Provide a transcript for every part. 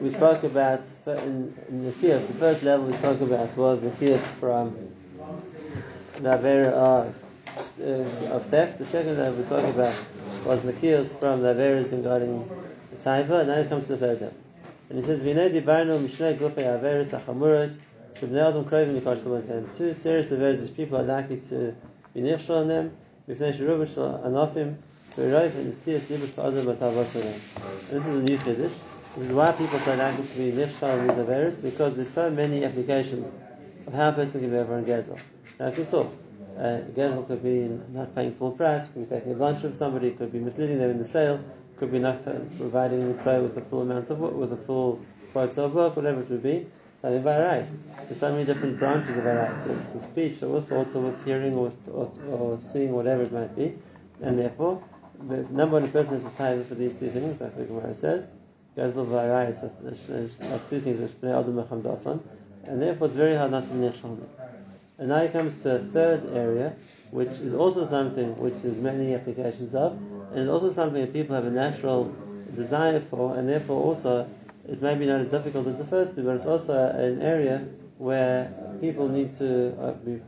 we spoke about in, in the Kiyos, the first level we spoke about was the Kiyos from the Avera of, uh, of theft. The second level we spoke about was the Kiyos from the Averas regarding the Taiva, and now it comes to the third level. And he says, Vinay Dibarno Mishnei Gufei Averas Achamuros Shibnei Adam Krovim Nikosh Two serious Averas which people are likely to be nichshal on them, Bifnei Sherubish Anofim, Beroif and Tias Libush Ka'adam Batavos This is a new Kiddush. This is why people so likely to be nichshal in these Averas, because there's so many applications of how a person can be over in Gezel. Now, if you saw, uh, Gezel could be not paying full price, could be taking advantage of somebody, could be misleading them in the sale, could be not providing the player with the full amount of work, with the full quota of work, whatever it would be. Something by rice. There's so many different branches of rice, whether it's with speech or with thoughts or with hearing or, with, or, or seeing, whatever it might be. And therefore, the number one person is a time for these two things, like the Gemara says. Gazal v'arayis are two things which bnei adam dasan, and therefore it's very hard not to be nechshal. And now he comes to a third area, which is also something which there's many applications of, and it's also something that people have a natural desire for, and therefore also is maybe not as difficult as the first two, but it's also an area where people need to uh, be,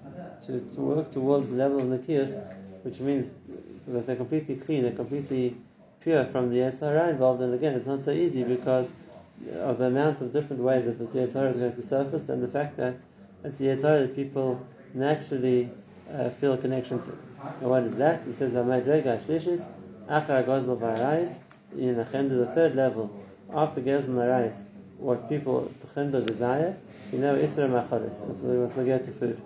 to, to work towards the level of the which means that they're completely clean, they're completely pure from the Yetzirah involved. And again, it's not so easy because of the amount of different ways that the Yetzirah is going to surface, and the fact that it's the Yetzirah that people naturally uh, feel a connection to. And what is that? He says, Achar Gozl Varayis, in the the third level, after Gozl Varayis, what people Chenda desire, you know, Isra Macharis. So we must get to food.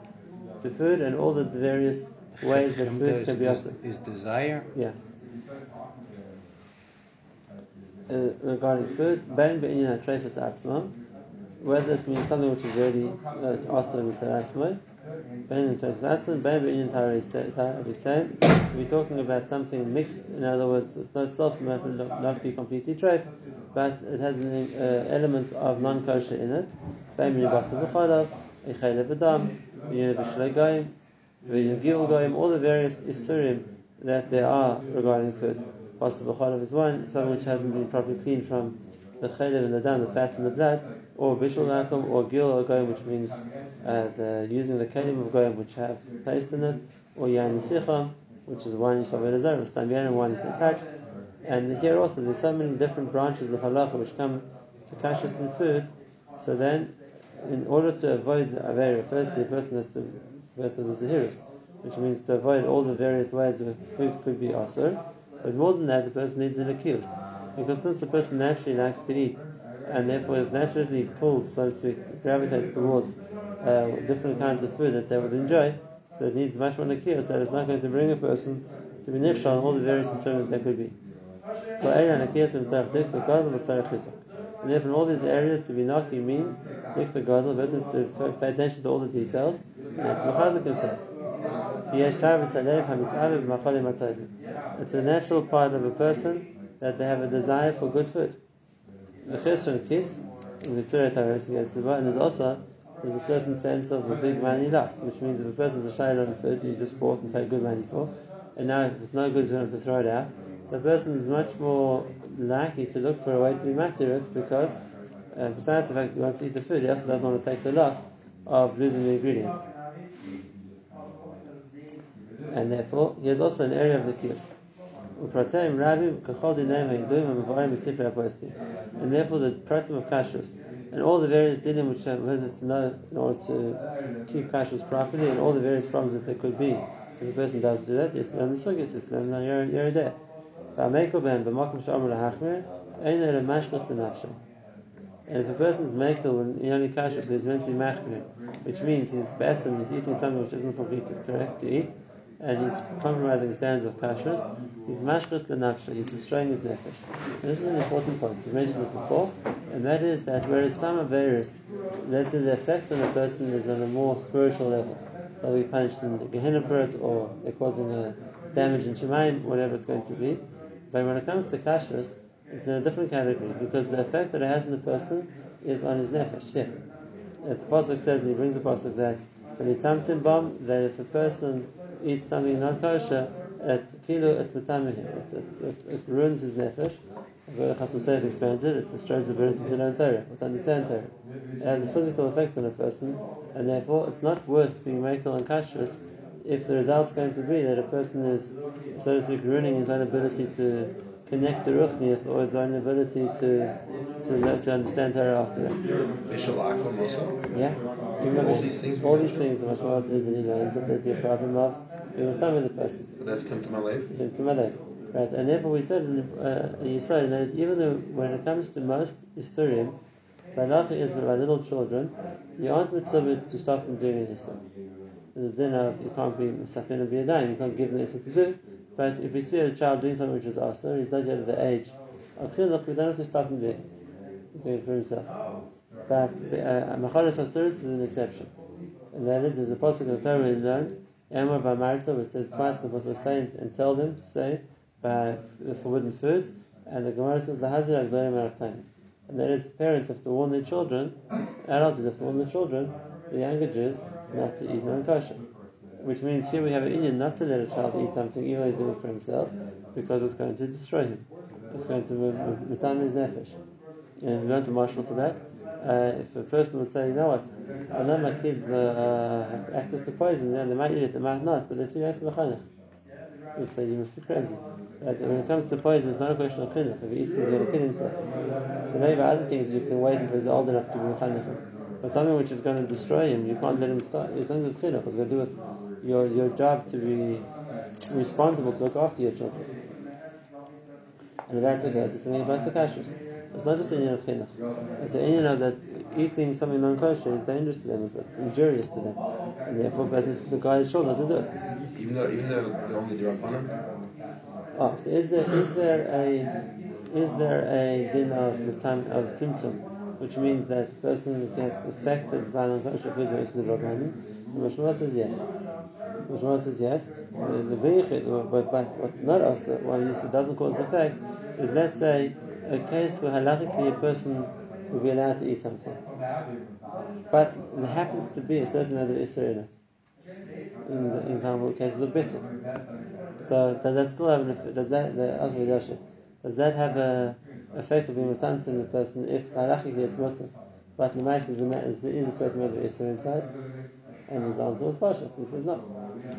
To food and all the various ways that food can be offered. Is desire? Yeah. Uh, regarding food, Ben Be'inyan HaTrefus Atzma, whether it means something which is already uh, awesome with Atzma, Ben and Tosfasman, Ben B'inyan Tarisem. We're talking about something mixed. In other words, it's not itself might not be completely treif, but it has an uh, element of non-kosher in it. Ben B'inyan Basa B'chalav, Echele V'dam, B'inyan B'shlei Goyim, B'inyan Gil Goyim, all the various isurim that there are regarding food. Basa B'chalav is one, something which hasn't been properly cleaned from the chaylev and the dam, the fat and the blood, or bishul lakum, or gil or goyim, which means uh, the, using the kelim of goyim which have taste in it, or yain sicham, which is one yishav elazar, stam and one attached. And here also, there's so many different branches of halacha which come to kashrus in food. So then, in order to avoid avera, firstly, the person has to first the zahirus, which means to avoid all the various ways where food could be asur. But more than that, the person needs an accuse. Because since the person naturally likes to eat, and therefore is naturally pulled, so to speak, gravitates towards uh, different kinds of food that they would enjoy, so it needs much more nakias that is not going to bring a person to be nichshal on all the various concerns that could be. And therefore, in all these areas, to be naki means dikta gadol, versus to pay attention to all the details, and it's machazik himself. It's a natural part of a person that they have a desire for good food. The chesron kiss, in the Surah and there's also there's a certain sense of a big money loss, which means if a person's a shayla on the food you just bought and paid good money for, and now it's no good to have to throw it out, so a person is much more likely to look for a way to be it because uh, besides the fact that he wants to eat the food, he also doesn't want to take the loss of losing the ingredients. And therefore, he has also an area of the kios. And therefore the pratim of kashrus. And all the various dinim which have led us to know in order to keep kashrus properly and all the various problems that there could be if a person doesn't do that, yes, learn the sugyas, yes, learn the yerideh. And if a person is when he only kashrus, he's meant to be which means he's basim, he's eating something which isn't completely correct to eat, and he's compromising standards of kashrus, he's mashkas lenafsha, he's destroying his nefesh. And this is an important point, we mentioned it before, and that is that whereas some various, let's say the effect on a person is on a more spiritual level, they'll be punished in the Gehenna for it, or they're causing a damage in Shemaim, whatever it's going to be. But when it comes to kashrus, it's in a different category, because the effect that it has on the person is on his nefesh, yeah. The Pasuk says, and he brings the Pasuk that when he tamtim bomb, that if a person eats something not kosher, at kilo it's matamih. It, it, it ruins his nefesh. the Chasam Sofer explains it, it destroys the ability to learn Torah, to understand Torah. It has a physical effect on a person, and therefore it's not worth being makel and kashrus if the result's going to be that a person is, so to speak, ruining his own ability to connect to ruchnius or his own ability to to, to understand Torah after that. Bishul Aklam also. Yeah? Even All these things All these things, the Mashmal says that he learns that there'd be a problem of being a with the person. But that's Timtum Alev. him to Malek. Right, and therefore we said in uh, Yisrael, and that is even though when it comes to most Isurim, the halacha is by little children, you aren't mitzvah to stop them doing an Isur. There's a din of you can't be sakin and be a dime, you can't give them Isur to do. But if we see a child doing something which is Asr, he's not yet at the age of chinuch, we don't have to stop him doing it. He's doing it for himself. But uh, Macharis is an exception. And that is, there's a pasuk in the Torah we learned, Emor Bamarta, which says twice the pasuk say and tell them to say by the forbidden foods, and the Gemara says the Hazir Arachtani. And that is, parents have to warn their children, adults have to warn their children, the younger Jews, not to eat non-kosher. Which means here we have an Indian not to let a child eat something even though he's doing it for himself, because it's going to destroy him. It's going to mutam his nefesh. And we want to marshal for that, uh, if a person would say, you know what, I know my kids uh, have access to poison, then they might eat it, they might not, but they're too young to be chanech. You'd say, you must be crazy. But when it comes to poison, it's not a question of chinuch. If he eats it, he's going to kill himself. So maybe other things you can wait until he's old enough to be chanech. But something which is going to destroy him, you can't let him start. It's not with chinuch. It's got to do with your, your job to be responsible to look after your children. And if that's the case, it's the something about the kashrus. It's not just an Indian of chinuch. It's an Indian of that eating something non-kosher is dangerous to them, it's injurious to them. And therefore, a person is the guy's shoulder to do it. Even though, even though they're only Rabbanim. Oh, so is there is there a is there a din of the time of tumtum, which means that the person gets affected by non-kosher foods versus the rabbanim? The Mashma says yes. The Mashma says yes. The, the but, but what's not also of these doesn't cause effect is let's say a case where halachically a person would be allowed to eat something, but there happens to be a certain amount of isra in it. In the example cases of bitter. So does that still have an effect? Does that the does that have a effect of being mutant in the person if halachically it's mutter, but the mice is, a, is, is a certain amount of isra inside? And his answer was partial. He said no.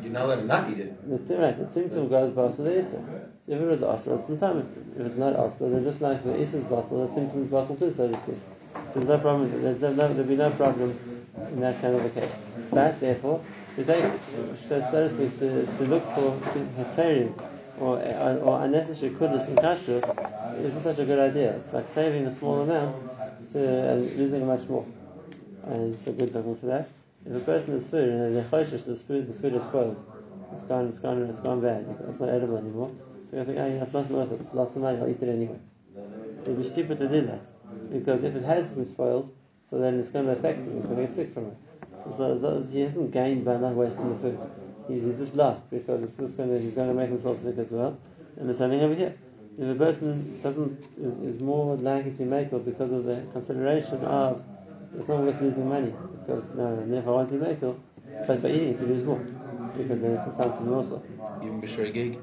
You're not allowed to eat it. The right, the goes also the isra. So if it was asr, it's mutam. If it's not asr, then just like the isra's bottle, the timtum's bottle too, so to speak. So there's no problem. There's no, there'll be no problem in that kind of a case. But therefore, to take, so to speak, to, to look for heterim or, or unnecessary kudus and kashrus isn't such a good idea. It's like saving a small amount to losing much more. And it's a good document for that. If a person has food and they're choshish, the food, the food is spoiled. It's gone, it's gone, it's gone bad. It's not edible anymore. So you think, oh, yeah, it's not worth it. It's lost some money. I'll eat it anyway. It'd be stupid to do that because if it has been spoiled, so then it's going to affect him. He's going to get sick from it. So he hasn't gained by not wasting the food. He's just lost because it's just going to, he's going to make himself sick as well. And the same thing over here. If a person doesn't is, is more likely to make it because of the consideration of it's not worth losing money because no, never want to make it, but by eating to lose more because then it's time to do also. Even B'Shrei Gig.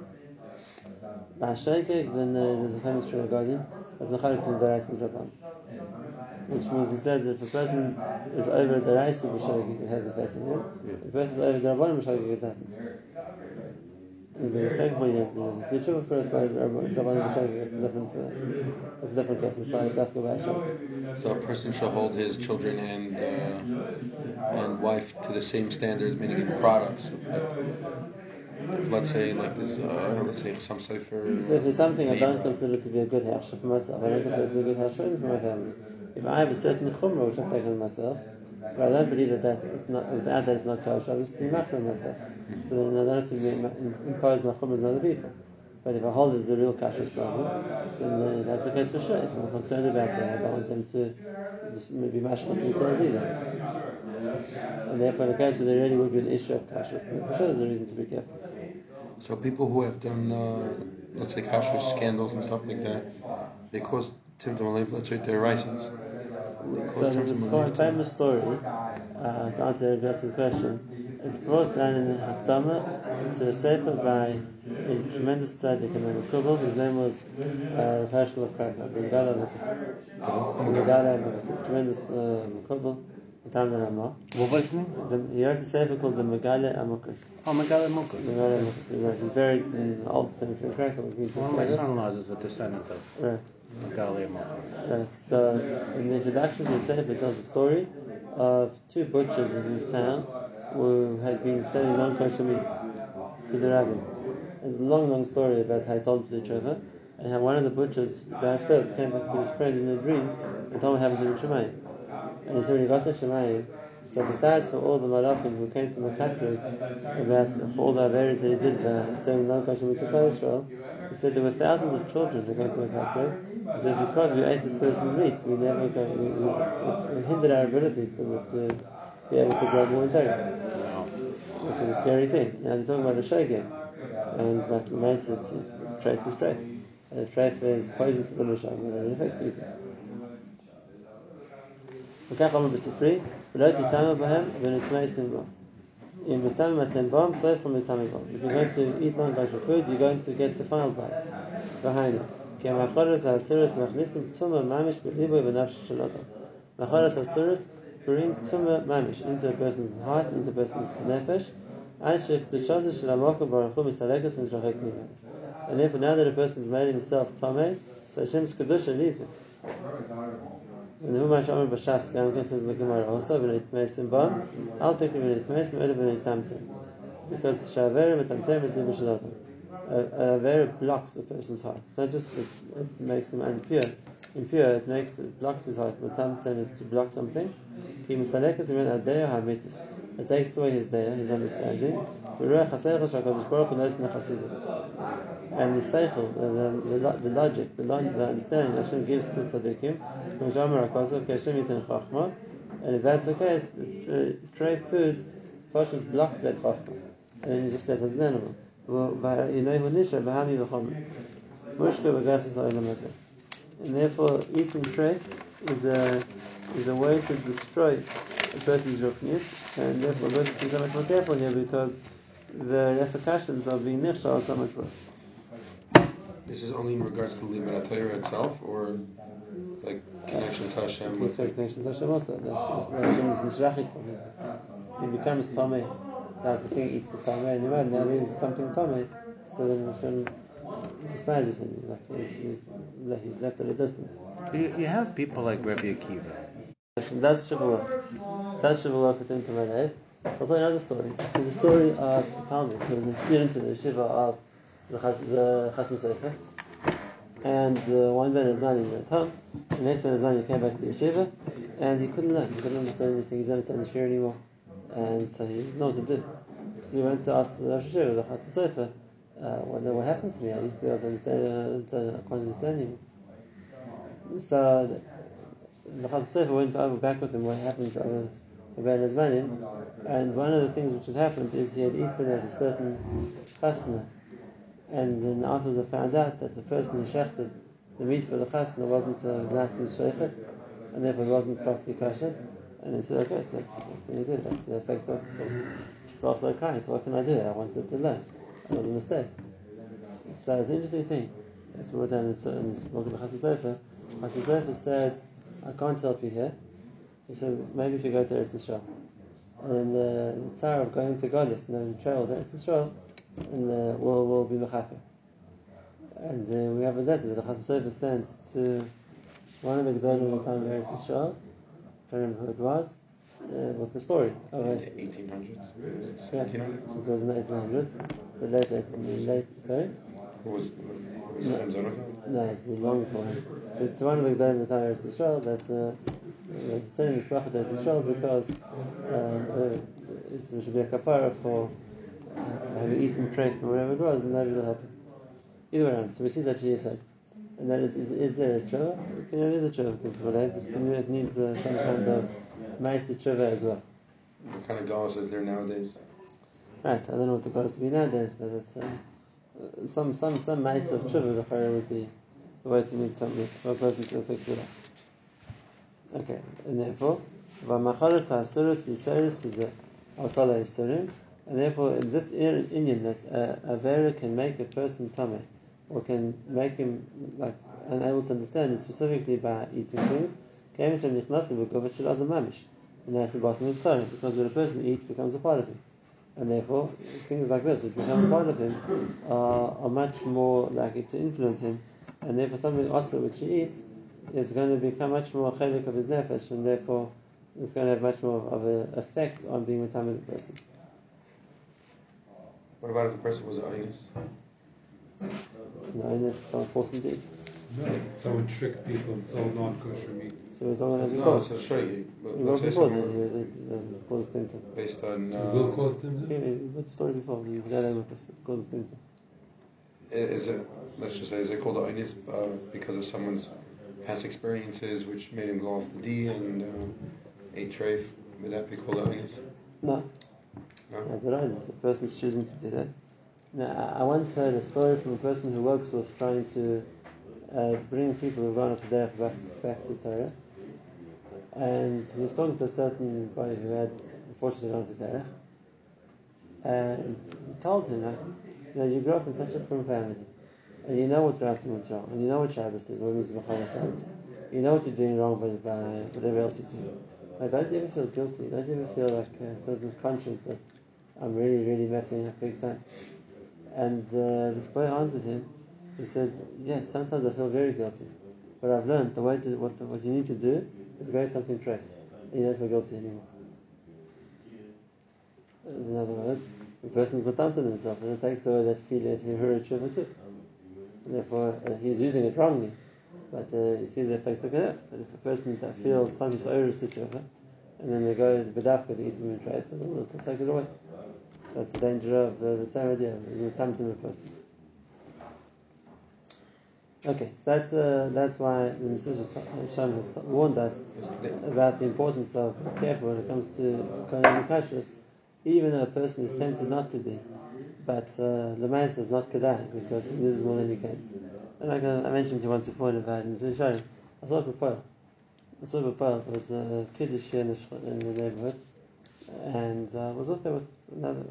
By Shaykek, then uh, there's a famous Shura Guardian that's a Charik in the Daraisa and Rabban. Which means he says that if a person is over the Daraisa B'Shaykek, it has the effect on him. If a person is over the Rabban B'Shaykek, it doesn't. There's a second point, yeah, there's a teacher for it by Rabban B'Shaykek, it's different, uh, it's a different case, it's by Dafka B'Shaykek. So a person should hold his children and uh, and wife to the same standards, meaning in products. Let's say like this, uh, let's say some sefer. So if there's something I don't consider to be a good hersha for myself, I don't consider it to be a good hersha for my family. If I have a certain chumrah which I've taken on myself, but I don't believe that, that it's not, without that it's not kosher, I'll just be machmir myself. So then I don't have to impose my chumras on other people. But if I hold it as a real kashrus problem, then uh, that's the case for sure. If I'm concerned about them, I don't want them to maybe mashmas themselves either. And therefore, in a case where there really would be an issue of kashrus, for sure there's a reason to be careful. So people who have done, uh, let's say, kashrus scandals and stuff like that, they cause Tim Alev, let's say, their license. So there's a famous story uh, to answer Eric question. It's brought down in the Hakdama to a sefer by a tremendous tzaddik in the Kubal. His name was uh, Herschel of Krakow, the Megala. The tremendous uh, Kubal. The time that I'm What was his name? the, he wrote a sefer called the Megale Amokus. Oh, Megala Moko. Megale Amokus. He's right. He's buried in the old cemetery in Krakow. One of my son-in-laws is a descendant of Right. Megala Moko. Right. So in the introduction to the Sefer, it tells a story of two butchers in his town who had been selling non-kosher meat to the rabbin. It's a long, long story about how he told to each other, and how one of the butchers, guy first, came back to his friend in a dream and told him what happened the Shemayim. And he said when he got to Shemayim, so besides for all the malachim who came to Makatrik about for all the averis that he did by selling non-kosher meat to Israel, he said there were thousands of children who came to Makatrik. He said because we ate this person's meat, we never go, we, we, it hindered our abilities to, to be able to grow more in Torah, which is a scary thing. Now you're talking about a shogeg, and like the Mace, it's treif is treif. And if treif is poison to the neshama, then it affects people. וכך אמר בספרי, ולא תטמא בהם ונטמאסים בו. אם מטמא אתם בם, סוף from מטמא בם. If you're going to eat non-kosher food, you're going to get defiled by it. behind it. כי המאחורס האסורס מכניסים טומאה ממש בליבו ובנפשו של אדם. מאחורס האסורס bring tumah mamish into a person's heart, into a person's nefesh, and therefore, now that a person has made himself tame, so Hashem's kedusha leaves him. And the Humash Amr Bashas Gamkin says in the Gemara also, "V'nitmeisim bon, al tekri v'nitmeisim elu v'nitamtem," because shaver v'tamtem is liba shalatam. A avera blocks a person's heart. Not just it, it makes him impure. impure. It makes it blocks his heart. V'tamtem is to block something, he misalekas min adaya habitis. It takes away his day, his understanding. And the seichel, the, the, the, logic, the, the understanding Hashem gives to tzaddikim, and if that's the case, to tray food, Pashat blocks that chachma, and then you just left as an animal. And therefore, eating tray is a is a way to destroy a person's ruchniut, and therefore, we have to be so much more careful here because the repercussions of being nichshal are so much worse. This is only in regards to Limud Torah itself, or like connection to Hashem with It's connection to Hashem also. That's uh, Hashem is misrachik from him. He becomes Tomei. Like the thing eats the Tomei and you're now there's something Tomei. So then Hashem despises him. He's he's, he's, he's left at a distance. You, you have people like Rabbi Akiva. Work. Does Shiva work with him to Melev. So I'll tell you another story. A story of Talmud who was a student in the Shiva of the, Chas, the Chasam Sofer. And uh, one Ben Azmani went home. The next Ben Azmani came back to the yeshiva, and he couldn't learn. He couldn't understand anything. He didn't understand the shir anymore, and so he didn't know what to do. So he went to ask the Rosh Yeshiva, the Chasam Sofer, uh, what, what happened to me? I used to be able to understand. Uh, I can't understand you. So the, the Sofer went over back with him what happened uh, to other Ben Azmanim, and one of the things which had happened is he had eaten at a certain chasna, and then afterwards I found out that the person who shechted the meat for the chasna wasn't a licensed and and therefore wasn't properly kosher. And he said, okay, so that's what can you do? That's the effect of sparks like crying. So what can I do? I wanted to learn. It was a mistake. So it's an interesting thing. It's brought down in this book of the Chasam Sofer. Chasam Sofer said, I can't help you here. He said, maybe if you go to Eretz Yisrael. And uh, the tzar of going to Golis and having traveled to Eretz Yisrael, and uh, will we'll be mechaper. And uh, we have a letter that the Chasam Sofer sent to one of the Gedolim in the time of Eretz Yisrael. I don't remember who it was. Uh, what's the story? of the it? 1800s, Yeah. 1700s. So it was in the 1800s. The late, the late, sorry? Who was was it Chaim No, it's been long before him. But to one of the Gedolim in the time of Eretz Yisrael, that uh, uh, sending this bracha to Eretz Yisrael because um, uh, it's, it should be a kapara for uh, having eaten treif or whatever it was, and that will help. Either way around. So we see that she said. And that is, is, is there a tshuva? You know, there's a tshuva to B'valei, but it needs uh, some kind of ma'aseh tshuva as well. What kind of galus is there nowadays? Right, I don't know what the goes would be nowadays, but it's uh, some some some ma'aseh of tshuva the would be the way to meet for a person to fix it up. Okay, and therefore, v'machalas ha'asuros yiseris is alkala yisurim, and therefore in this in- Indian that uh, a vera can make a person tummy, or can make him like unable to understand is specifically by eating things. Came from nichnasim v'govach adam mamish, and that's the of because when a person eats becomes a part of him. And therefore, things like this, which become a part of him, are much more likely to influence him. And therefore, something also which he eats is going to become much more chelik of his nefesh, and therefore, it's going to have much more of an effect on being with the person. What about if a person was an Einus? No, and it's don't force him to eat. Someone tricked people and sold non-kosher meat. So we're talking as No, before. so sure, you, but We let's wrote say before that someone he uh, caused him to. based on It will uh, cost them. Yeah, we wrote the story before. You forgot about this. Caused him to. Is it let's just say is it called a Einus uh, because of someone's past experiences which made him go off the D and uh, ate treif? Would that be called Einus? No, No. That's right. If a person's choosing to do that. Now, I once heard a story from a person who works with trying to uh, bring people who've gone off the derech back, back to Torah. And he was talking to a certain boy who had unfortunately gone off the derech. And he told him, you know, you grew up in such a firm family. And you know what's right and what's wrong. And you know what Shabbos is, what means Mechal Shabbos. You know what you're doing wrong by, by whatever else you do. Like, don't you ever feel guilty? Don't you ever feel like a certain conscience that I'm really, really messing up big time? And uh, this boy answered him. He said, "Yes, sometimes I feel very guilty, but I've learned the way to what, what you need to do is go something fresh, and you don't feel guilty anymore." In other words, the person person's matantan himself, and it takes away that feeling that he tshuva too. And therefore, uh, he's using it wrongly, but uh, you see the effects of it. But if a person that feels some oris tshuva, and then they go to the bedafka to eat something fresh, they'll take it away. That's the danger of the, the same idea. To the person. Okay, so that's uh, that's why the Yesharim has warned us about the importance of careful when it comes to Kohen Kashrus, even though a person is tempted not to be, but uh, the man says not kedai because he loses more than. And like I, I mentioned to you once before about in Mesilas Yesharim, I saw a proposal. I saw a proposal. There was a kiddush here in the, in the neighborhood, and uh, was also there with another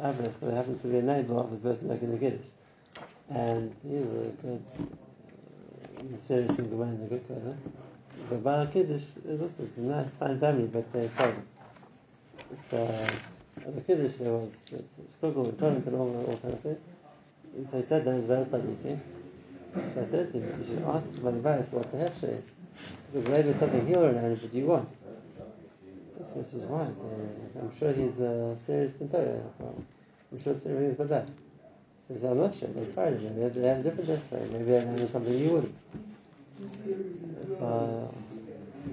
uh, Avrich who happens to be a neighbor of the person making the kiddush. And he's a good, uh, serious and good man, a good guy. The Baal Kiddush is also it's a nice, fine family, but they're sober. So, at the Kiddush there was struggle with torment and all, all kind of thing. So he said that his Baal started eating. So I said to him, you should ask the advice what the hechsher is. Because maybe it's something he'll learn, but you won't. So this is why. Uh, I'm sure he's a serious Torah. I'm sure it's everything's but that. So he said, I'm not sure. They're sorry. They have, they have a different different. Maybe they're learning something you wouldn't. So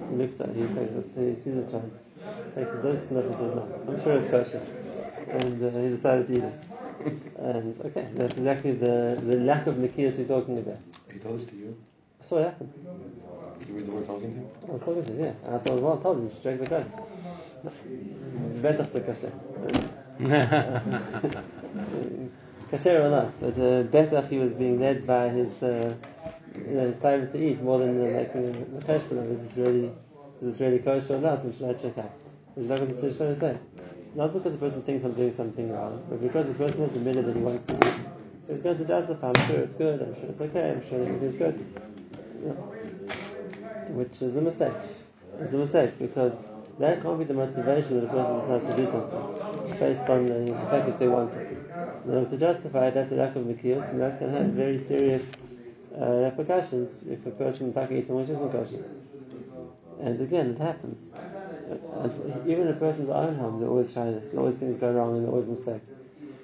he looks at he takes it, he sees the child, takes a dose and says, no, I'm sure it's kosher. And uh, he decided to eat it. And okay, that's exactly the, the lack of Nikias we're talking about. He told this to you. I saw it happen. You were the one talking to him. I was talking to him, yeah. And I told him, well, I told him, you should drink the Kohen. Better to kosher. Kasher or not, but uh, better he was being led by his, uh, you know, his time to eat more than uh, making a cheshbon of is this really, is this really kosher or not, and should I check out? Which is not what. Not because the person thinks I'm doing something wrong, but because the person has admitted that he wants to eat. So he's going to justify, I'm sure it's good, I'm sure it's okay, I'm sure everything's good. Know, which is a mistake. It's a mistake because that can't be the motivation that a person decides to do something based on the, fact that they want it. In order to justify it, that's a lack of nikios, and that can have very serious uh, repercussions if a person talking eats something which isn't. And again, it happens. And even in a person's own home, there are always shyness, and always things go wrong, and there are always mistakes.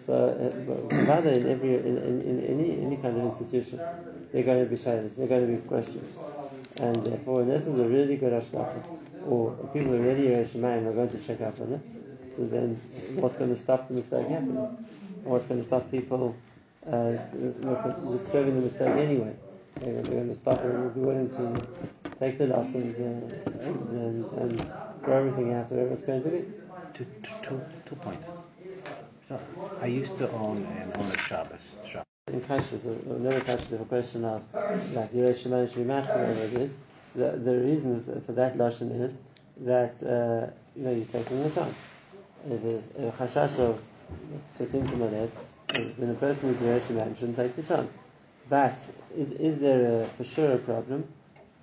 So, uh, rather in every in, in, in any any kind of institution, there are going to be shyness, there are going to be questions, and therefore, unless there's a really good ashkafa, or people who are really Yerushalayim are going to check up on it, so then what's going to stop the mistake happening? What's going to stop people uh, serving the mistake anyway? They're, they're going to stop and be willing to take the loss and, uh, and, and, and throw everything out, whatever it's going to be. two, two, two, two points. So, I used to own an Onet Shabbos shop. In kashrus, so never kashrus, the question of like Yerushalayim should be machmir, whatever it is. the, the reason for, that lashon is that uh, you know you're taking a chance. If there's a chashash of sitting to my maled, then a person is a shouldn't take the chance. But is is there a, for sure a problem?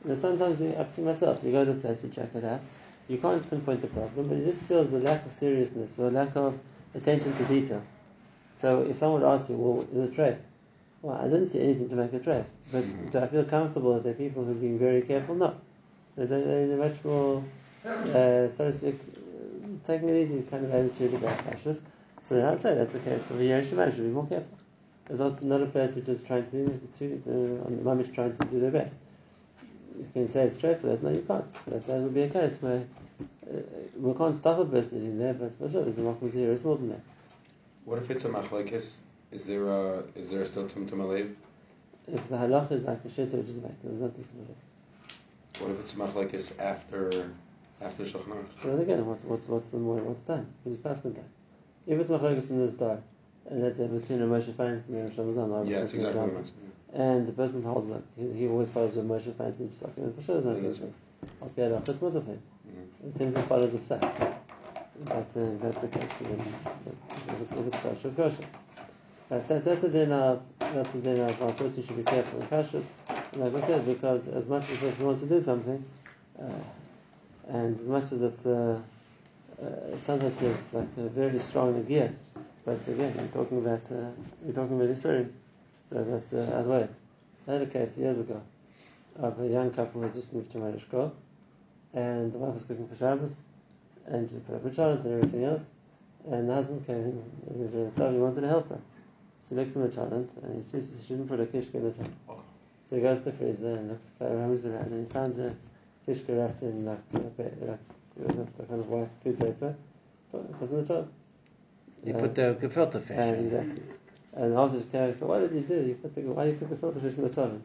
Know, sometimes you have to myself. You go to a place, you check it out. You can't pinpoint the problem, but it just feels a lack of seriousness or a lack of attention to detail. So if someone asks you, well, is it treif? Well, I didn't see anything to make a treif. But do I feel comfortable that there are people who are being very careful? No. They're, they're much more, uh, so to speak, uh, taking it easy kind of attitude about fascists. So then I'd say that's okay. So the Yerushalayim should be more careful. It's not, not a place which is trying to, to uh, moment trying to do their best. You can say it's straight for that. No, you can't. That, that would be a case where uh, we can't stop a person in there, but for sure there's a makom zero. It's more than that. What if it's a machlekes? Is there a, is there still tum tum alev? If the halach is like the shit, which is like there's nothing to it. What if it's a machlekes after after shulchan aruch? Then again, what, what's what's the more what's done? Who's passing time? If it's machlokes in this time, and let's say between a Moshe Feinstein and Shlomo Zalman, Yeah, that's exactly what example, I'm asking. And the person holds like he, he always follows the Moshe Feinstein psak, and for sure there's no difference. Okay, halach it's mutter for him. Mhm. The Tim follows the psak. But uh, that's the case. Then, if it's kosher, it's kosher. But that's that's the din of that's the din of a person should be careful in kashrus. Like I said, because as much as a person wants to do something, uh, and as much as it's uh, uh, sometimes it's like a very strong gear, but again, you're talking about uh, you're talking about so that's the Advait. I had a case years ago of a young couple who had just moved to Marishko, and the wife was cooking for Shabbos, and she put up a and everything else, and the husband came in, he was doing stuff, he wanted to help her. So he looks in the chalent, and he sees she didn't put a kishka in the chalent. So he goes to the freezer and looks roams around, and he finds a kishka wrapped in like, like uh, the kind of white food paper. It was in the chalent. You Uh, put the gefilte fish uh, exactly. And she came, so what did you do? You the, why you put the filter fish in the toilet?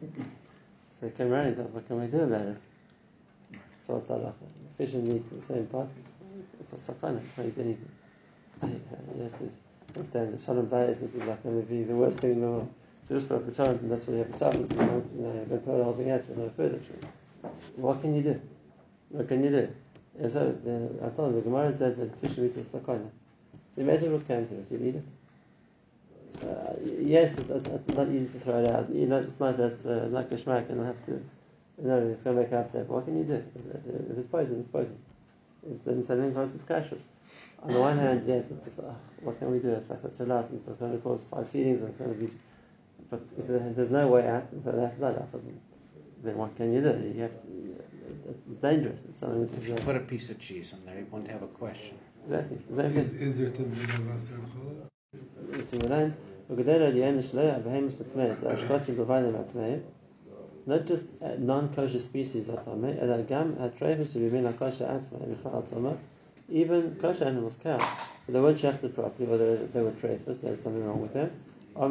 So he came around and asked, what can we do about it? So it's halacha. Fish and meat in the same pot. It's a sakana. You can't eat anything. Yes, if understand the shalom this is like going to be the worst thing in the world. So just up a chalent and that's what you have a Shabbos and you you know, you're going to throw the whole thing out with no further. What can you do? What can you do? And so the, I told him, the Gemara says that fish and meat is sakana. So imagine it was cancerous, you'd eat it. Uh, yes, it's, it's, it's not easy to throw it out. You know, it's not that uh, not a schmack and I have to, you know, it's going to make you upset. What can you do? If, if it's poison, it's poison. It's then something close to kashrus. On the one hand, yes, it's, it's uh, what can we do? It's like such a loss, and it's going to cause five feedings, and it's going to be. But if there's no way out, then that's not up. Then what can you do? You have to, it's, it's dangerous. It's something which If is you put a piece of cheese in there, you won't have a question. exactly it's the same thing. Is, is there Tamil Aser between the lines. Them. Not just uh, non-kosher species at Tmei, אלא גם הטרפס שבין הקosher Even kosher animals, cows, they weren't shafted properly, or they, they were trefus, there's something wrong with them. Or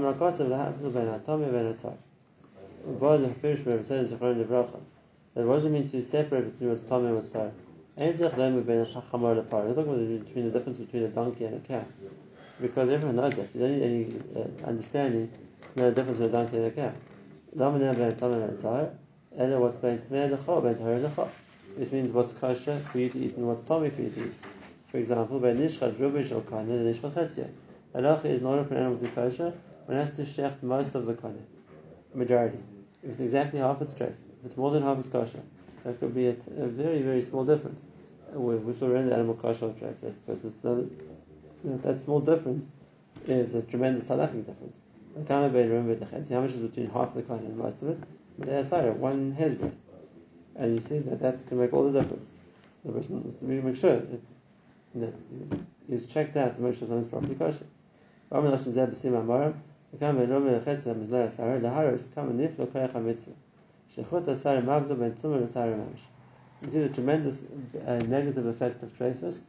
That wasn't meant to separate between what's tom and what's tar. We're talking about the, between the difference between a donkey and a cow because everyone knows that. You don't need any uh, understanding to know the difference between a donkey and a cow. And what's which means what's kosher for you to eat and what's tummy for you to eat. For example, by nishchat rubish or kane and nishchat chetzia. Halacha is not for an animal to be kosher, one has to shecht most of the kane, majority. If it's exactly half, it's straight. If it's more than half, it's kosher. That could be a, very, very small difference, which will render the animal kosher or trafe. That person that, that small difference is a tremendous halachic difference. Chetzi, How much is between half the kane and most of it? One hair's breadth. And you see that that can make all the difference. The person has to really make sure that, is checked out to make sure something's properly kosher. V'kam Ve'nom V'lechetz HaMizloi Asara, Laharos Kam Nif Lo Koyach HaMitzvah. Shechut Asara Mavdo Ben Tumah L'Tara Mamish. You see the tremendous uh, negative effect of trephus,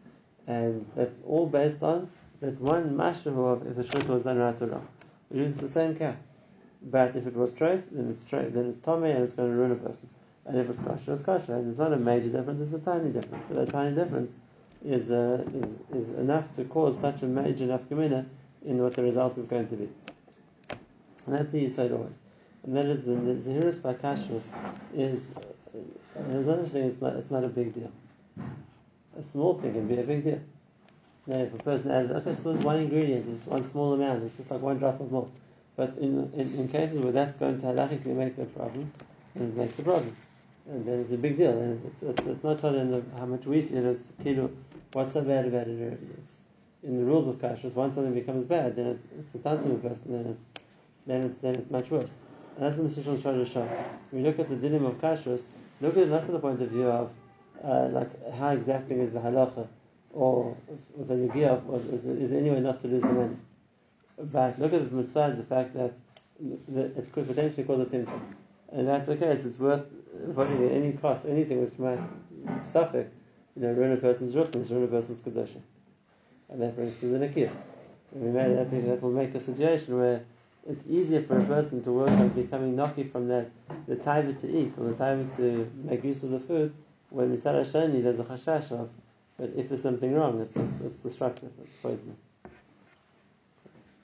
and that's all based on that one mashrahu of if the shechut was done right or wrong. It's the same cow. But if it was treif, then it's treif, then it's tomei and it's going to ruin a person. And if it's kosher, it's kosher. And it's not a major difference, it's a tiny difference. But that tiny difference is, uh, is, is enough to cause such a major nafkamina in what the result is going to be. And that's the Yisod always. And that is the, the Zahiris by Kashrus is there's thing, it's not, it's not a big deal. A small thing can be a big deal. Now, if a person added, okay, so it's one ingredient, it's one small amount, it's just like one drop of milk. But in, in, in cases where that's going to halachically make a problem, then it makes a problem. And then it's a big deal. And it's, it's, it's not taught in the, how much we see it as, kilo, what's so bad about it? Or It's in the rules of kashrus, once something becomes bad, then it, it's the time the person, then it's, then it's, then it's much worse. And that's what Mr. trying to show. When you look at the dinim of kashrus, look at it not from the point of view of uh, like how exacting is the halacha, or the nugiyah of is, is there any way not to lose the money. But look at it from the side the fact that, it could potentially cause a timtum. And that's the case, it's worth avoiding at any cost anything which might suffer, you know, ruin a person's ruchnis, ruin a person's kedusha. And that brings to the nikias. And we made that, that will make a situation where it's easier for a person to work on becoming noki from that, the time to eat or the time to make use of the food, when we Misara Shani there's a chashash of, but if there's something wrong, it's, it's, it's destructive, it's poisonous.